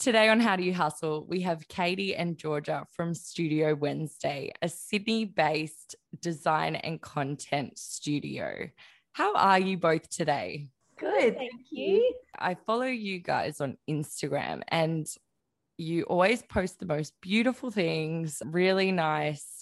Today on How Do You Hustle, we have Katie and Georgia from Studio Wednesday, a Sydney based design and content studio. How are you both today? Good, thank you. I follow you guys on Instagram and you always post the most beautiful things, really nice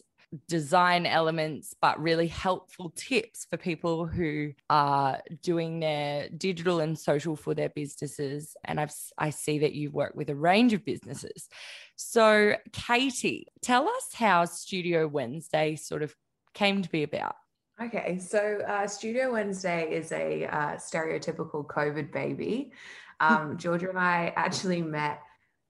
design elements, but really helpful tips for people who are doing their digital and social for their businesses. And I've I see that you work with a range of businesses. So, Katie, tell us how Studio Wednesday sort of came to be about. Okay, so uh, Studio Wednesday is a uh, stereotypical COVID baby. Um, Georgia and I actually met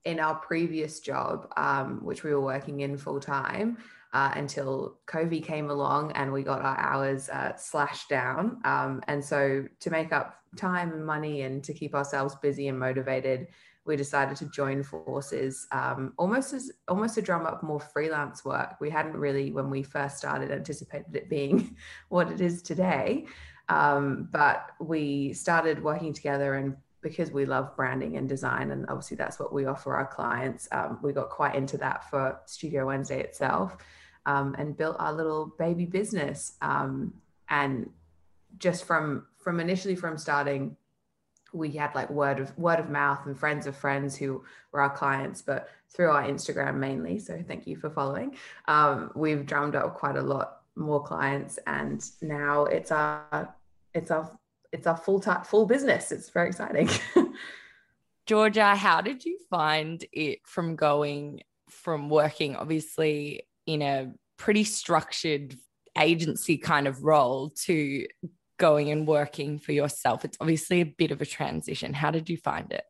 in our previous job, um, which we were working in full time uh, until COVID came along and we got our hours uh, slashed down. Um, and so, to make up time and money and to keep ourselves busy and motivated, we decided to join forces um, almost as almost to drum up more freelance work. We hadn't really, when we first started, anticipated it being what it is today. Um, but we started working together and because we love branding and design, and obviously that's what we offer our clients, um, we got quite into that for Studio Wednesday itself um, and built our little baby business. Um, and just from from initially from starting, we had like word of word of mouth and friends of friends who were our clients, but through our Instagram mainly. So thank you for following. Um, we've drummed up quite a lot more clients, and now it's our it's our it's our full time full business. It's very exciting. Georgia, how did you find it from going from working obviously in a pretty structured agency kind of role to going and working for yourself. It's obviously a bit of a transition. How did you find it?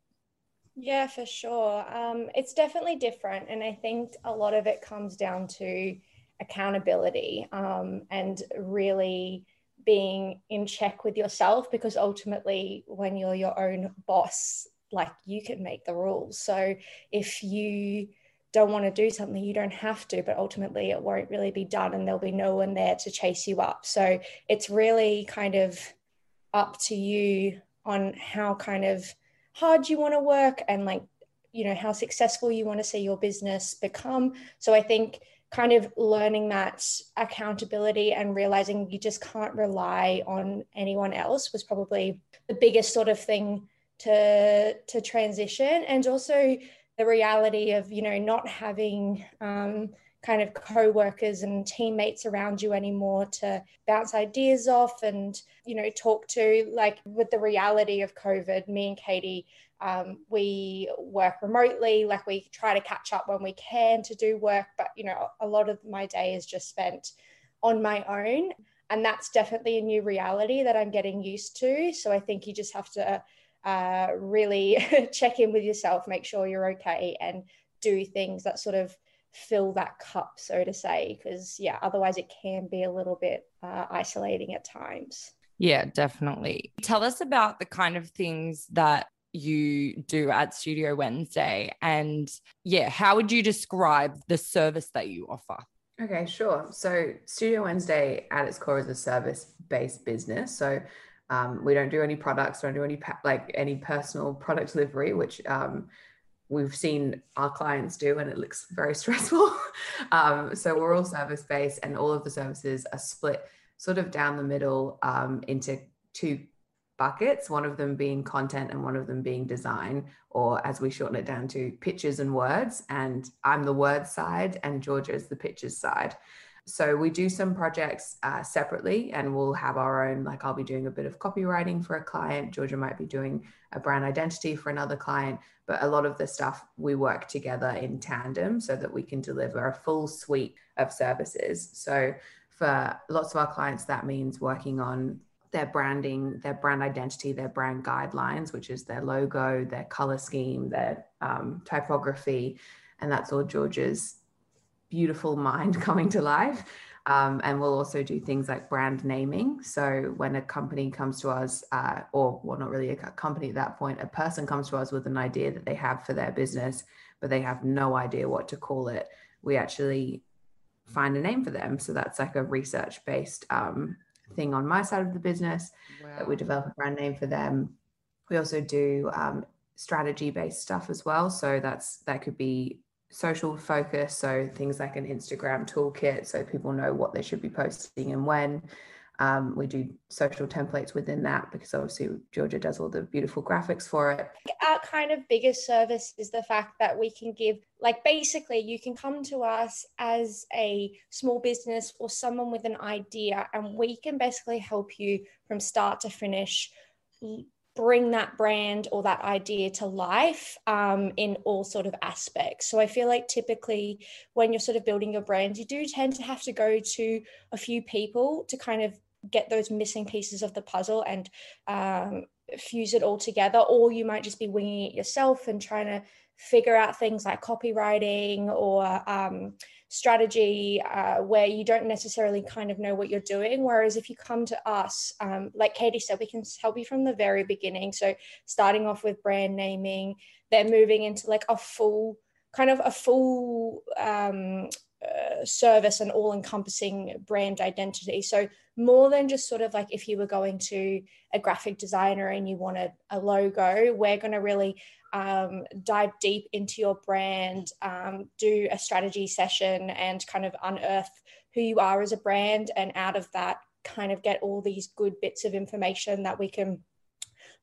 Yeah, for sure. Um, it's definitely different. And I think a lot of it comes down to accountability um, and really being in check with yourself because ultimately, when you're your own boss, like you can make the rules. So if you don't want to do something, you don't have to, but ultimately it won't really be done and there'll be no one there to chase you up. So it's really kind of up to you on how kind of hard you want to work and like, you know, how successful you want to see your business become. So I think kind of learning that accountability and realizing you just can't rely on anyone else was probably the biggest sort of thing to to transition and also the reality of you know not having um, kind of co-workers and teammates around you anymore to bounce ideas off and you know talk to. Like with the reality of covid me and katie um, we work remotely. Like we try to catch up when we can to do work but you know a lot of my day is just spent on my own. And that's definitely a new reality that i'm getting used to. So i think you just have to uh, really check in with yourself, make sure you're okay, and do things that sort of fill that cup, so to say. Because, yeah, otherwise it can be a little bit uh, isolating at times. Yeah, definitely. Tell us about the kind of things that you do at Studio Wednesday. And yeah, how would you describe the service that you offer? Okay, sure. So, Studio Wednesday at its core is a service based business. So, um, we don't do any products, don't do any like any personal product delivery, which um, we've seen our clients do, and it looks very stressful. um, so we're all service based, and all of the services are split sort of down the middle um, into two buckets, one of them being content and one of them being design, or as we shorten it down to pictures and words. And I'm the word side, and Georgia is the pictures side. So we do some projects uh, separately, and we'll have our own. Like I'll be doing a bit of copywriting for a client. Georgia might be doing a brand identity for another client. But a lot of the stuff we work together in tandem so that we can deliver a full suite of services. So for lots of our clients, that means working on their branding, their brand identity, their brand guidelines, which is their logo, their color scheme, their um, typography. And that's all Georgia's beautiful mind coming to life. Um, and we'll also do things like brand naming. So when a company comes to us, uh, or well, not really a company at that point, a person comes to us with an idea that they have for their business, but they have no idea what to call it. We actually find a name for them. So that's like a research based um, thing on my side of the business wow. that we develop a brand name for them. We also do um, strategy based stuff as well. So that's that could be social focus. So things like an Instagram toolkit, so people know what they should be posting and when. Um, we do social templates within that because obviously Georgia does all the beautiful graphics for it. Our kind of biggest service is the fact that we can give, like, basically, you can come to us as a small business or someone with an idea, and we can basically help you from start to finish bring that brand or that idea to life um, in all sort of aspects. So I feel like typically when you're sort of building your brand, you do tend to have to go to a few people to kind of get those missing pieces of the puzzle and um, fuse it all together. Or you might just be winging it yourself and trying to figure out things like copywriting or um, strategy uh, where you don't necessarily kind of know what you're doing. Whereas if you come to us, um, like Katie said, we can help you from the very beginning. So starting off with brand naming, then moving into like a full kind of a full um, uh, service and all encompassing brand identity. So, more than just sort of like if you were going to a graphic designer and you wanted a logo, we're going to really um, dive deep into your brand, um, do a strategy session, and kind of unearth who you are as a brand. And out of that, kind of get all these good bits of information that we can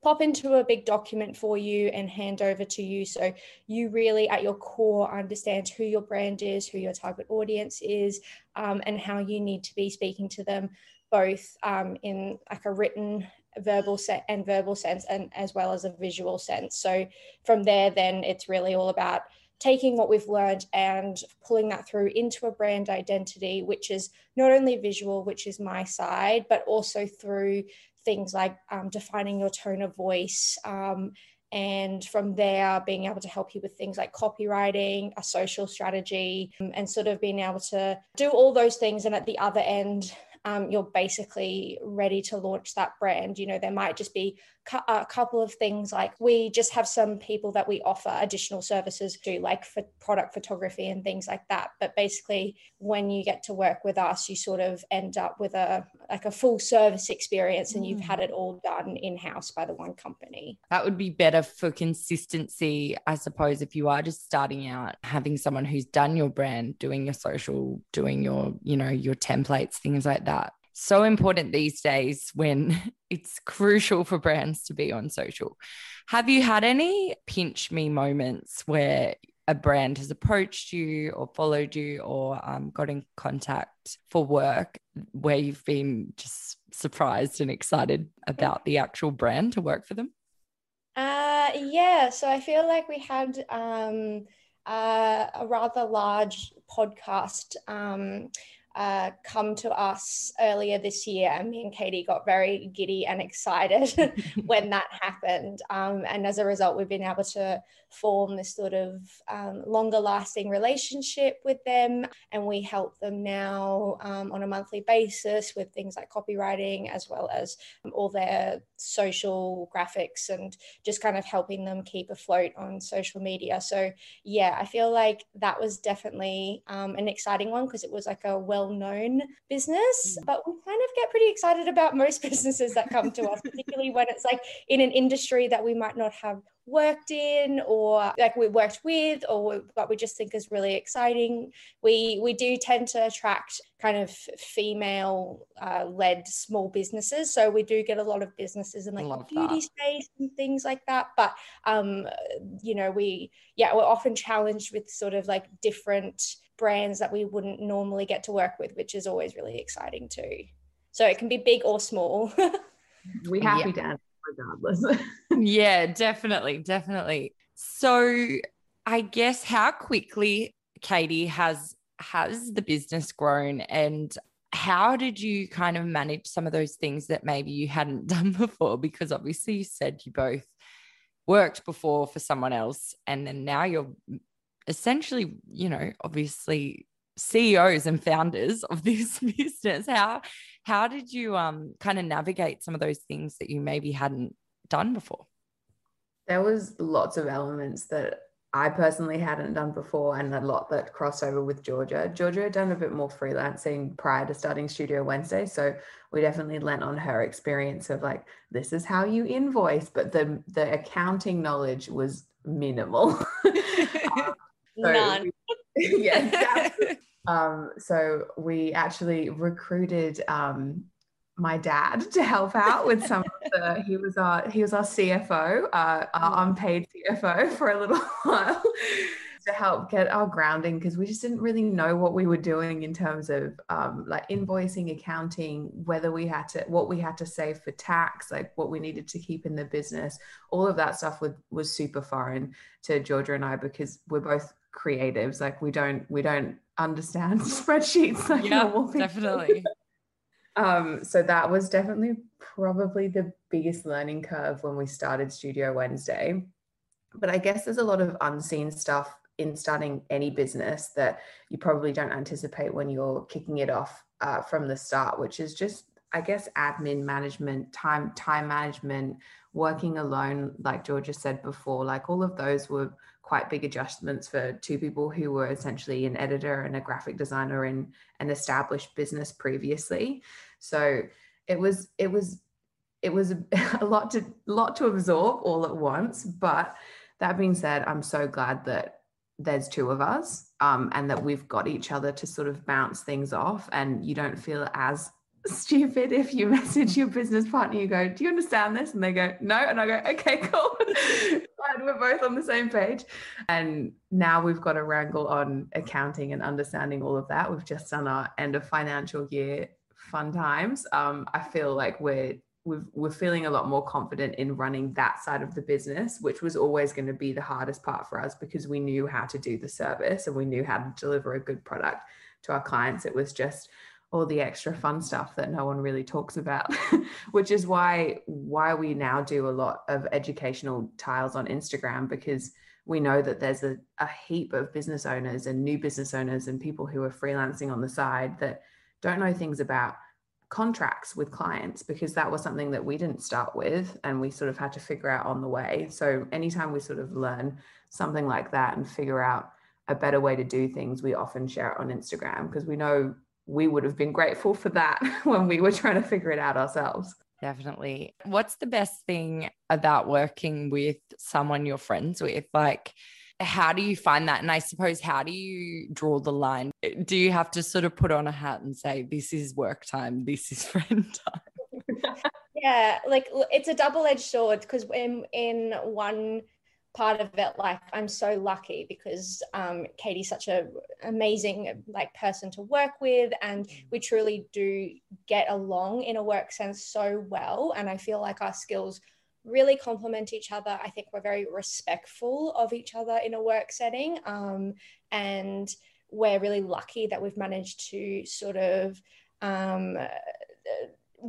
pop into a big document for you and hand over to you. So you really, at your core, understand who your brand is, who your target audience is, um, and how you need to be speaking to them both um, in like a written verbal set and verbal sense and as well as a visual sense so from there then it's really all about taking what we've learned and pulling that through into a brand identity which is not only visual which is my side but also through things like um, defining your tone of voice um, and from there being able to help you with things like copywriting a social strategy um, and sort of being able to do all those things and at the other end um, you're basically ready to launch that brand. You know, there might just be a couple of things like we just have some people that we offer additional services to, like for product photography and things like that. But basically, when you get to work with us, you sort of end up with a like a full service experience, and you've had mm. it all done in house by the one company. That would be better for consistency, I suppose, if you are just starting out, having someone who's done your brand, doing your social, doing your you know your templates, things like that so important these days when it's crucial for brands to be on social. Have you had any pinch me moments where a brand has approached you or followed you or um, got in contact for work where you've been just surprised and excited about the actual brand to work for them? Uh, yeah, so I feel like we had um, uh, a rather large podcast um, uh, come to us earlier this year, and me and Katie got very giddy and excited when that happened. Um, and as a result, we've been able to form this sort of um, longer lasting relationship with them. And we help them now um, on a monthly basis with things like copywriting, as well as all their social graphics and just kind of helping them keep afloat on social media. So, yeah, I feel like that was definitely um, an exciting one because it was like a well well known business, mm. but we kind of get pretty excited about most businesses that come to us, particularly when it's like in an industry that we might not have worked in or like we worked with or what we just think is really exciting we we do tend to attract kind of female uh, led small businesses so we do get a lot of businesses in like the beauty that. space and things like that but um you know we yeah we're often challenged with sort of like different brands that we wouldn't normally get to work with which is always really exciting too so it can be big or small we happy yeah. to answer regardless. yeah, definitely, definitely. So I guess how quickly Katie has has the business grown and how did you kind of manage some of those things that maybe you hadn't done before because obviously you said you both worked before for someone else and then now you're essentially you know obviously CEOs and founders of this business how how did you um, kind of navigate some of those things that you maybe hadn't done before? There was lots of elements that I personally hadn't done before, and a lot that crossed over with Georgia. Georgia had done a bit more freelancing prior to starting Studio Wednesday, so we definitely lent on her experience of like this is how you invoice, but the the accounting knowledge was minimal. um, None. We, yeah, um, so we actually recruited um, my dad to help out with some of the he was our he was our CFO, uh, our mm. unpaid CFO for a little while to help get our grounding because we just didn't really know what we were doing in terms of um, like invoicing, accounting, whether we had to what we had to save for tax, like what we needed to keep in the business. All of that stuff was was super foreign to Georgia and I because we're both creatives. Like we don't we don't understand spreadsheets like yeah. Definitely. um, so that was definitely probably the biggest learning curve when we started Studio Wednesday. But I guess there's a lot of unseen stuff in starting any business that you probably don't anticipate when you're kicking it off uh, from the start, which is just I guess admin management, time time management, working alone, like Georgia said before, like all of those were quite big adjustments for two people who were essentially an editor and a graphic designer in an established business previously. So it was it was it was a, lot to lot to absorb all at once. But that being said, I'm so glad that there's two of us um, and that we've got each other to sort of bounce things off and you don't feel as stupid if you message your business partner you go do you understand this? And they go no. And i go okay cool. And we're both on the same page. And now we've got a wrangle on accounting and understanding all of that. We've just done our end of financial year fun times. Um, i feel like we're we are feeling a lot more confident in running that side of the business, which was always going to be the hardest part for us because we knew how to do the service and we knew how to deliver a good product to our clients. It was just all the extra fun stuff that no one really talks about which is why why we now do a lot of educational tiles on instagram because we know that there's a, a heap of business owners and new business owners and people who are freelancing on the side that don't know things about contracts with clients because that was something that we didn't start with and we sort of had to figure out on the way. So anytime we sort of learn something like that and figure out a better way to do things we often share it on instagram because we know we would have been grateful for that when we were trying to figure it out ourselves. Definitely. What's the best thing about working with someone you're friends with? Like, how do you find that? And I suppose, how do you draw the line? Do you have to sort of put on a hat and say, this is work time, this is friend time? yeah, like it's a double edged sword because in, in one part of it like i'm so lucky because um, katie's such an amazing like person to work with and mm. we truly do get along in a work sense so well and i feel like our skills really complement each other i think we're very respectful of each other in a work setting um, and we're really lucky that we've managed to sort of um,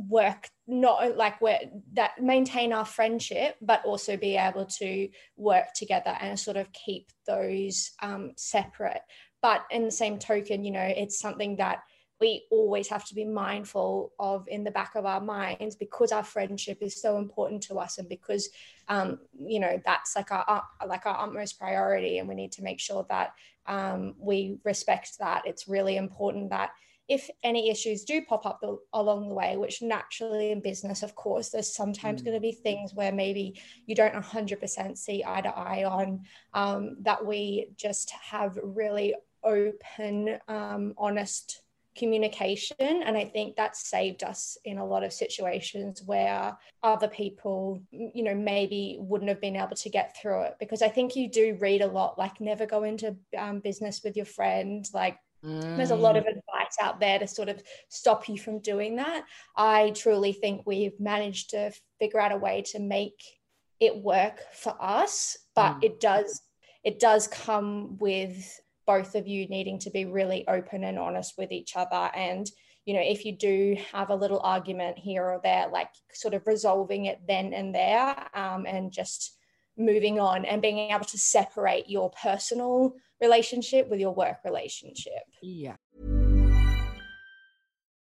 work not like we're that maintain our friendship but also be able to work together and sort of keep those um, separate. But in the same token you know it's something that we always have to be mindful of in the back of our minds because our friendship is so important to us and because um, you know that's like our like our utmost priority and we need to make sure that um, we respect that. It's really important that if any issues do pop up the, along the way, which naturally in business, of course, there's sometimes mm. going to be things where maybe you don't 100% see eye to eye on, um, that we just have really open, um, honest communication. And I think that's saved us in a lot of situations where other people, you know, maybe wouldn't have been able to get through it. Because I think you do read a lot, like never go into um, business with your friend, like Mm. There's a lot of out there to sort of stop you from doing that. I truly think we've managed to figure out a way to make it work for us, but mm. it does it does come with both of you needing to be really open and honest with each other and you know if you do have a little argument here or there like sort of resolving it then and there um, and just moving on and being able to separate your personal relationship with your work relationship yeah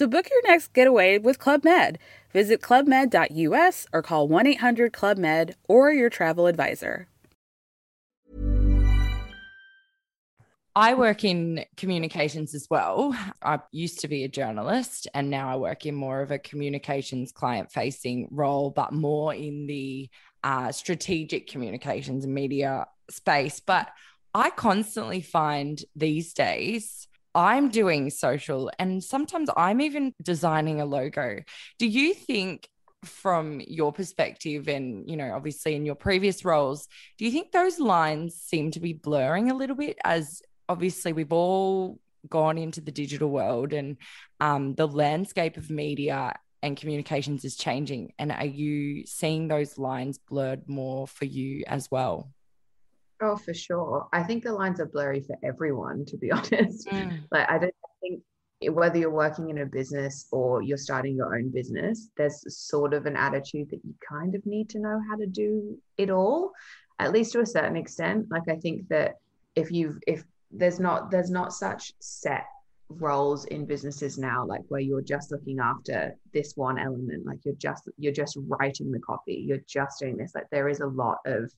So book your next getaway with Club Med. Visit clubmed.us or call 1 800 Club Med or your travel advisor. I work in communications as well. I used to be a journalist and now I work in more of a communications client facing role, but more in the uh, strategic communications and media space. But I constantly find these days I'm doing social and sometimes I'm even designing a logo. Do you think from your perspective and you know obviously in your previous roles do you think those lines seem to be blurring a little bit as obviously we've all gone into the digital world and um, the landscape of media and communications is changing and are you seeing those lines blurred more for you as well Oh, for sure. I think the lines are blurry for everyone, to be honest. Mm. Like, I don't think whether you're working in a business or you're starting your own business, there's sort of an attitude that you kind of need to know how to do it all, at least to a certain extent. Like, I think that if you've, if there's not, there's not such set roles in businesses now like where you're just looking after this one element like you're just you're just writing the copy you're just doing this like there is a lot of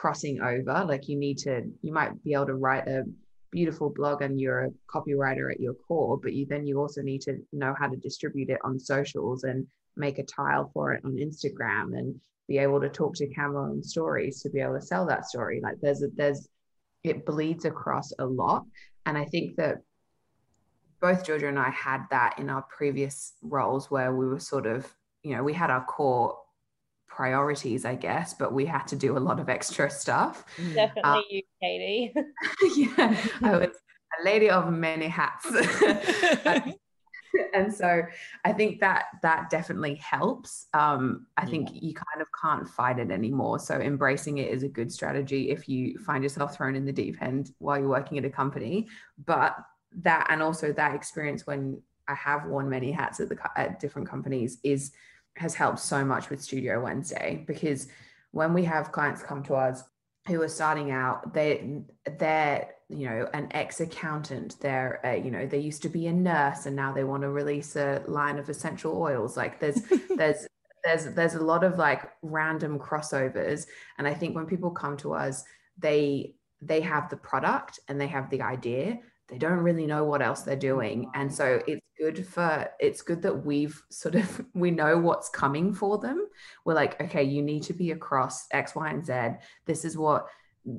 crossing over like you need to you might be able to write a beautiful blog and you're a copywriter at your core but you then you also need to know how to distribute it on socials and make a tile for it on instagram and be able to talk to camera on stories to be able to sell that story. Like there's a there's it bleeds across a lot. And i think that both georgia and i had that in our previous roles where we were sort of you know we had our core priorities, I guess, but we had to do a lot of extra stuff. Definitely um, you, Katie. yeah, I was a lady of many hats. and so I think that that definitely helps. Um, I think you kind of can't fight it anymore. So embracing it is a good strategy if you find yourself thrown in the deep end while you're working at a company. But that and also that experience when I have worn many hats at the at different companies is has helped so much with Studio Wednesday because when we have clients come to us who are starting out, they they're you know an ex accountant, they're uh, you know they used to be a nurse and now they want to release a line of essential oils. Like there's there's there's there's a lot of like random crossovers, and I think when people come to us, they they have the product and they have the idea they don't really know what else they're doing. And so it's good for it's good that we've sort of we know what's coming for them. We're like okay you need to be across x y and z. This is what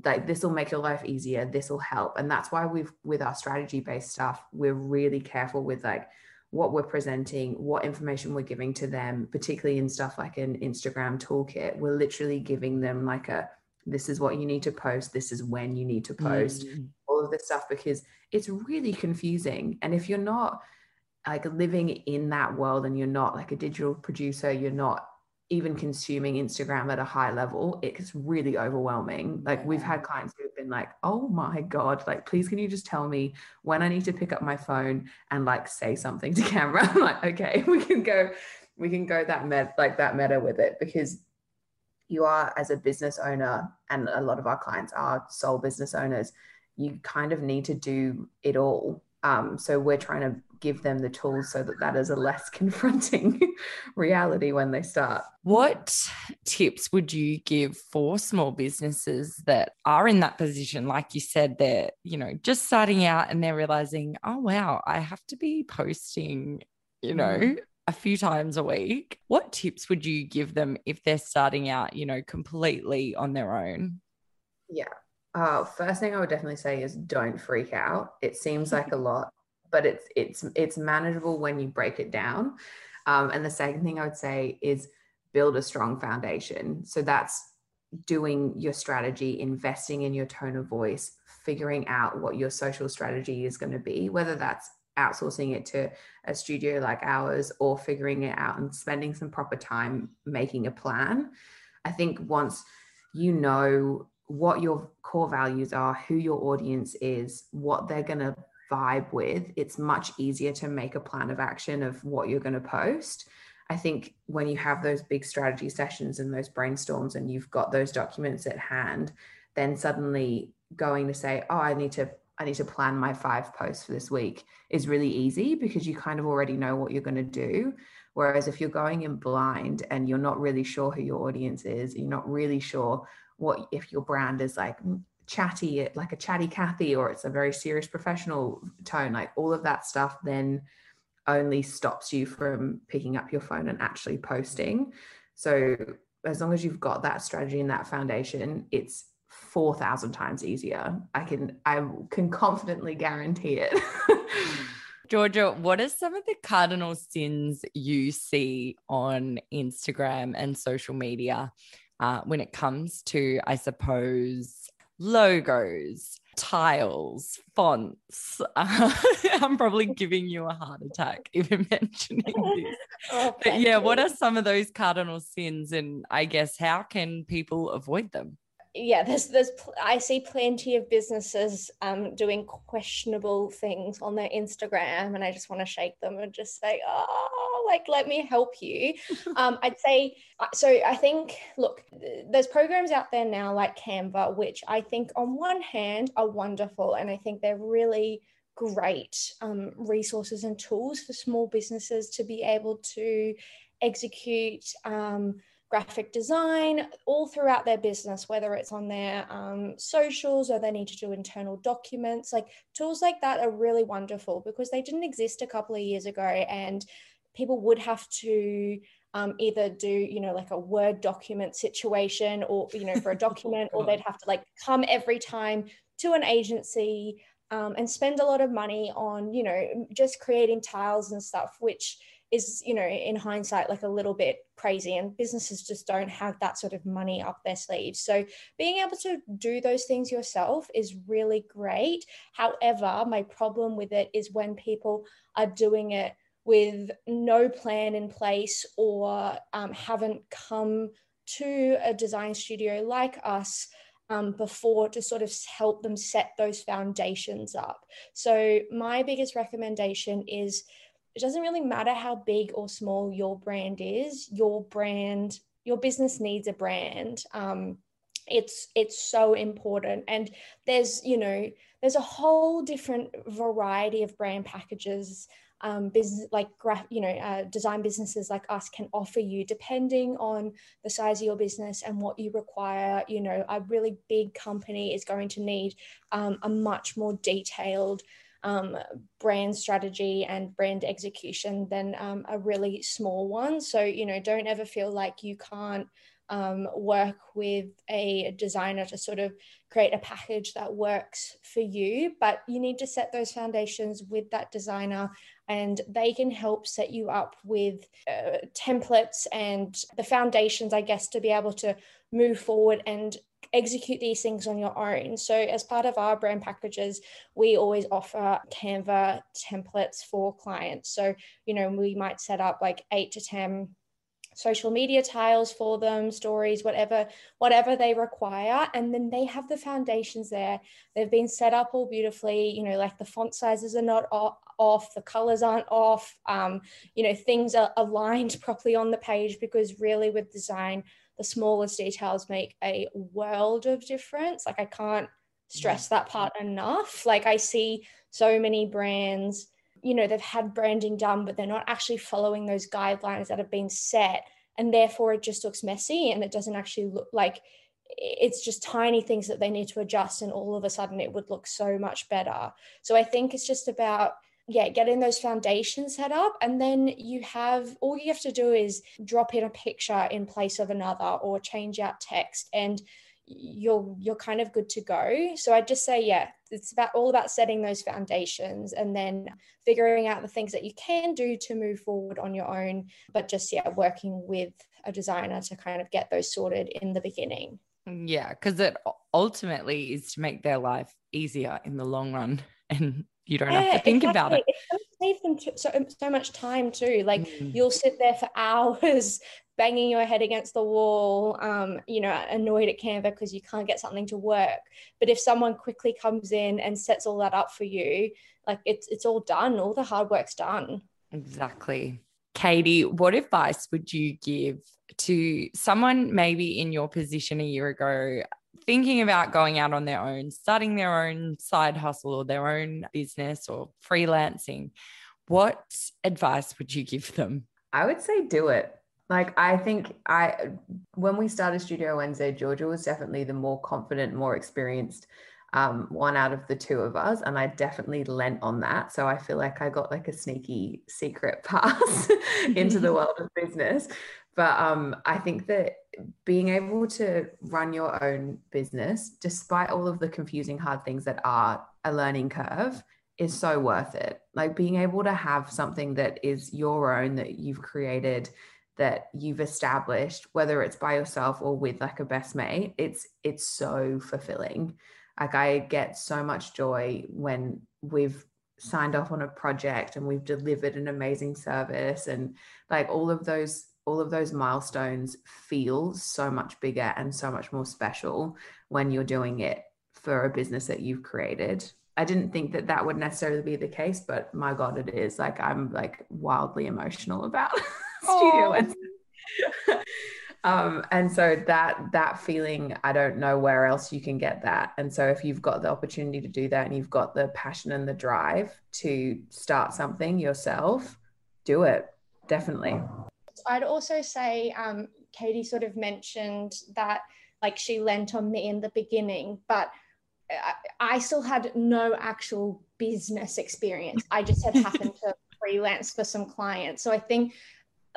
like this will make your life easier. This will help. And that's why we've with our strategy based stuff we're really careful with like what we're presenting what information we're giving to them particularly in stuff like an instagram toolkit. We're literally giving them like a this is what you need to post. This is when you need to post. Mm all of this stuff because it's really confusing. And if you're not like living in that world and you're not like a digital producer, you're not even consuming Instagram at a high level, it's really overwhelming. Like we've had clients who've been like, oh my God, like please can you just tell me when I need to pick up my phone and like say something to camera? I'm like, okay, we can go, we can go that met like that meta with it because you are as a business owner, and a lot of our clients are sole business owners, you kind of need to do it all. Um, so we're trying to give them the tools so that that is a less confronting reality when they start. What tips would you give for small businesses that are in that position? Like you said, they're, you know, just starting out and they're realizing, oh, wow, I have to be posting, you know, mm. a few times a week. What tips would you give them if they're starting out, you know, completely on their own? Yeah. Uh, first thing I would definitely say is don't freak out. It seems like a lot, but it's it's it's manageable when you break it down. Um, and the second thing I would say is build a strong foundation. So that's doing your strategy, investing in your tone of voice, figuring out what your social strategy is going to be, whether that's outsourcing it to a studio like ours or figuring it out and spending some proper time making a plan. I think once you know what your core values are, who your audience is, what they're going to vibe with, it's much easier to make a plan of action of what you're going to post. I think when you have those big strategy sessions and those brainstorms and you've got those documents at hand, then suddenly going to say, oh, I need to I need to plan my five posts for this week is really easy because you kind of already know what you're going to do. Whereas if you're going in blind and you're not really sure who your audience is, you're not really sure what if your brand is like chatty like a chatty Kathy or it's a very serious professional tone like all of that stuff then only stops you from picking up your phone and actually posting. So as long as you've got that strategy and that foundation it's 4000 times easier. I can i can confidently guarantee it Georgia, what are some of the cardinal sins you see on Instagram and social media uh, when it comes to, I suppose, logos, tiles, fonts. Uh, I'm probably giving you a heart attack even mentioning this. oh, but yeah, you. what are some of those cardinal sins? And I guess how can people avoid them? Yeah, there's there's I see plenty of businesses um, doing questionable things on their Instagram, and I just want to shake them and just say, oh, like let me help you. um, I'd say uh, so. I think look, there's programs out there now like Canva, which I think on one hand are wonderful, and I think they're really great um, resources and tools for small businesses to be able to execute. Um, graphic design all throughout their business, whether it's on their um, socials or they need to do internal documents. Like tools like that are really wonderful because they didn't exist a couple of years ago and people would have to um, either do you know like a word document situation or you know for a document or they'd have to like come every time to an agency um, and spend a lot of money on you know just creating tiles and stuff which is you know in hindsight like a little bit crazy and businesses just don't have that sort of money up their sleeves so being able to do those things yourself is really great however my problem with it is when people are doing it with no plan in place or um, haven't come to a design studio like us um, before to sort of help them set those foundations up. So, my biggest recommendation is it doesn't really matter how big or small your brand is, your brand, your business needs a brand. Um, it's it's so important and there's you know there's a whole different variety of brand packages um, business like you know, uh, design businesses like us can offer you depending on the size of your business and what you require. You know, a really big company is going to need um, a much more detailed um, brand strategy and brand execution than um, a really small one. So, you know, don't ever feel like you can't um, work with a designer to sort of create a package that works for you. But you need to set those foundations with that designer, and they can help set you up with uh, templates and the foundations, I guess, to be able to move forward and execute these things on your own. So, as part of our brand packages, we always offer Canva templates for clients. So, you know, we might set up like eight to 10 social media tiles for them stories whatever whatever they require and then they have the foundations there they've been set up all beautifully you know like the font sizes are not off the colors aren't off um, you know things are aligned properly on the page because really with design the smallest details make a world of difference. Like i can't stress that mm-hmm. part enough. Like i see so many brands you know they've had branding done but they're not actually following those guidelines that have been set and therefore it just looks messy and it doesn't actually look like it's just tiny things that they need to adjust and all of a sudden it would look so much better. So i think it's just about yeah getting those foundations set up. And then you have all you have to do is drop in a picture in place of another or change out text and you're you're kind of good to go. So i just say yeah it's about all about setting those foundations and then figuring out the things that you can do to move forward on your own but just yeah working with a designer to kind of get those sorted in the beginning. Yeah because it ultimately is to make their life easier in the long run and you don't yeah, have to think exactly. about it. It's save them so, so much time too. Like mm. you'll sit there for hours banging your head against the wall, um, you know, annoyed at Canva because you can't get something to work. But if someone quickly comes in and sets all that up for you, like it's it's all done. All the hard work's done. Exactly. Katie, what advice would you give to someone maybe in your position a year ago thinking about going out on their own, starting their own side hustle or their own business or freelancing, what advice would you give them? I would say do it. Like I think I when we started Studio Wednesday, Georgia was definitely the more confident, more experienced um, one out of the two of us, and I definitely lent on that. So I feel like I got like a sneaky secret pass into the world of business. But um, I think that being able to run your own business, despite all of the confusing, hard things that are a learning curve, is so worth it. Like being able to have something that is your own that you've created, that you've established, whether it's by yourself or with like a best mate, it's it's so fulfilling. Like I get so much joy when we've signed off on a project and we've delivered an amazing service and like all of those all of those milestones feel so much bigger and so much more special when you're doing it for a business that you've created. I didn't think that that would necessarily be the case, but my God, it is. Like I'm like wildly emotional about studio and um, and so that that feeling, I don't know where else you can get that. And so if you've got the opportunity to do that and you've got the passion and the drive to start something yourself, do it. Definitely. I'd also say um, Katie sort of mentioned that like she lent on me in the beginning, but I, I still had no actual business experience. I just had happened to freelance for some clients. So I think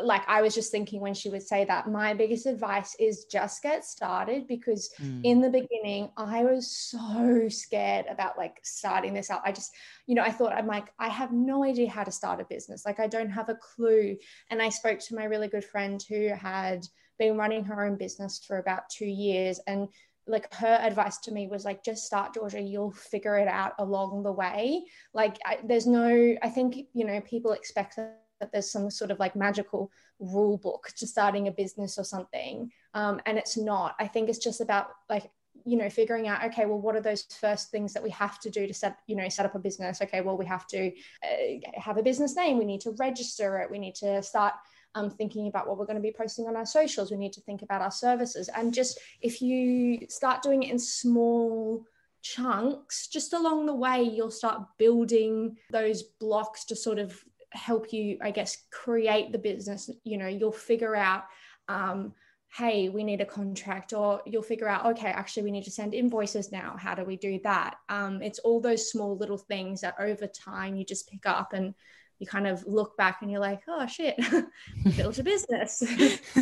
like I was just thinking when she would say that, my biggest advice is just get started because mm. in the beginning, I was so scared about like starting this out. I just, you know, I thought I'm like, I have no idea how to start a business. Like, I don't have a clue. And I spoke to my really good friend who had been running her own business for about two years. And like her advice to me was like just start georgia you'll figure it out along the way like I, there's no i think you know people expect that there's some sort of like magical rule book to starting a business or something. Um, and it's not. I think it's just about like you know figuring out okay well what are those first things that we have to do to set you know set up a business okay well we have to uh, have a business name we need to register it we need to start um, thinking about what we're going to be posting on our socials we need to think about our services and just if you start doing it in small chunks just along the way you'll start building those blocks to sort of help you i guess create the business you know you'll figure out um, hey, we need a contract, or you'll figure out, okay, actually, we need to send invoices now. How do we do that? Um, it's all those small little things that over time you just pick up and you kind of look back and you're like, oh shit, built a business.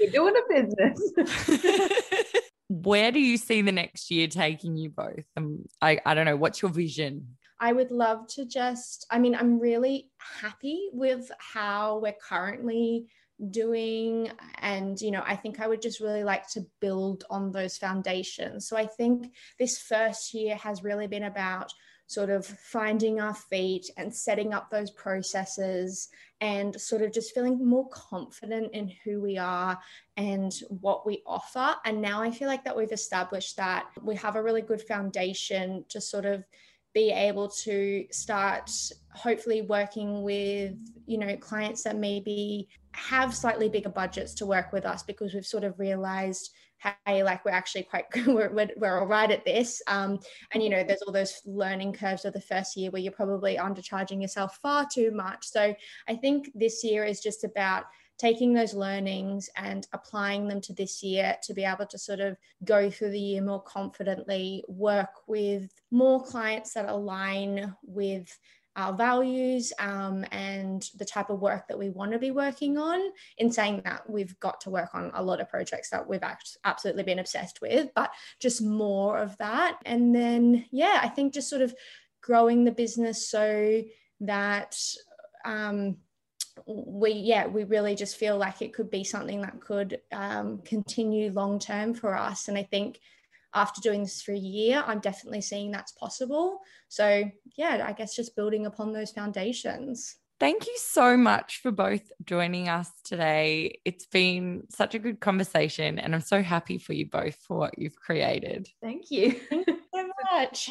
you're doing a business. Where do you see the next year taking you both? Um, I, I don't know. What's your vision? I would love to just, I mean, I'm really happy with how we're currently doing and you know i think i would just really like to build on those foundations. So i think this first year has really been about sort of finding our feet and setting up those processes and sort of just feeling more confident in who we are and what we offer. And now i feel like that we've established that we have a really good foundation to sort of be able to start hopefully working with you know clients that maybe have slightly bigger budgets to work with us because we've sort of realized hey like we're actually quite we're, we're, we're all right at this. Um, and you know there's all those learning curves of the first year where you're probably undercharging yourself far too much. So i think this year is just about taking those learnings and applying them to this year to be able to sort of go through the year more confidently, work with more clients that align with our values um, and the type of work that we want to be working on. In saying that, we've got to work on a lot of projects that we've absolutely been obsessed with, but just more of that. And then, yeah, I think just sort of growing the business so that um, we yeah we really just feel like it could be something that could um, continue long term for us and i think after doing this for a year i'm definitely seeing that's possible so yeah i guess just building upon those foundations Thank you so much for both joining us today. It's been such a good conversation, and I'm so happy for you both for what you've created. Thank you. Thank you so much.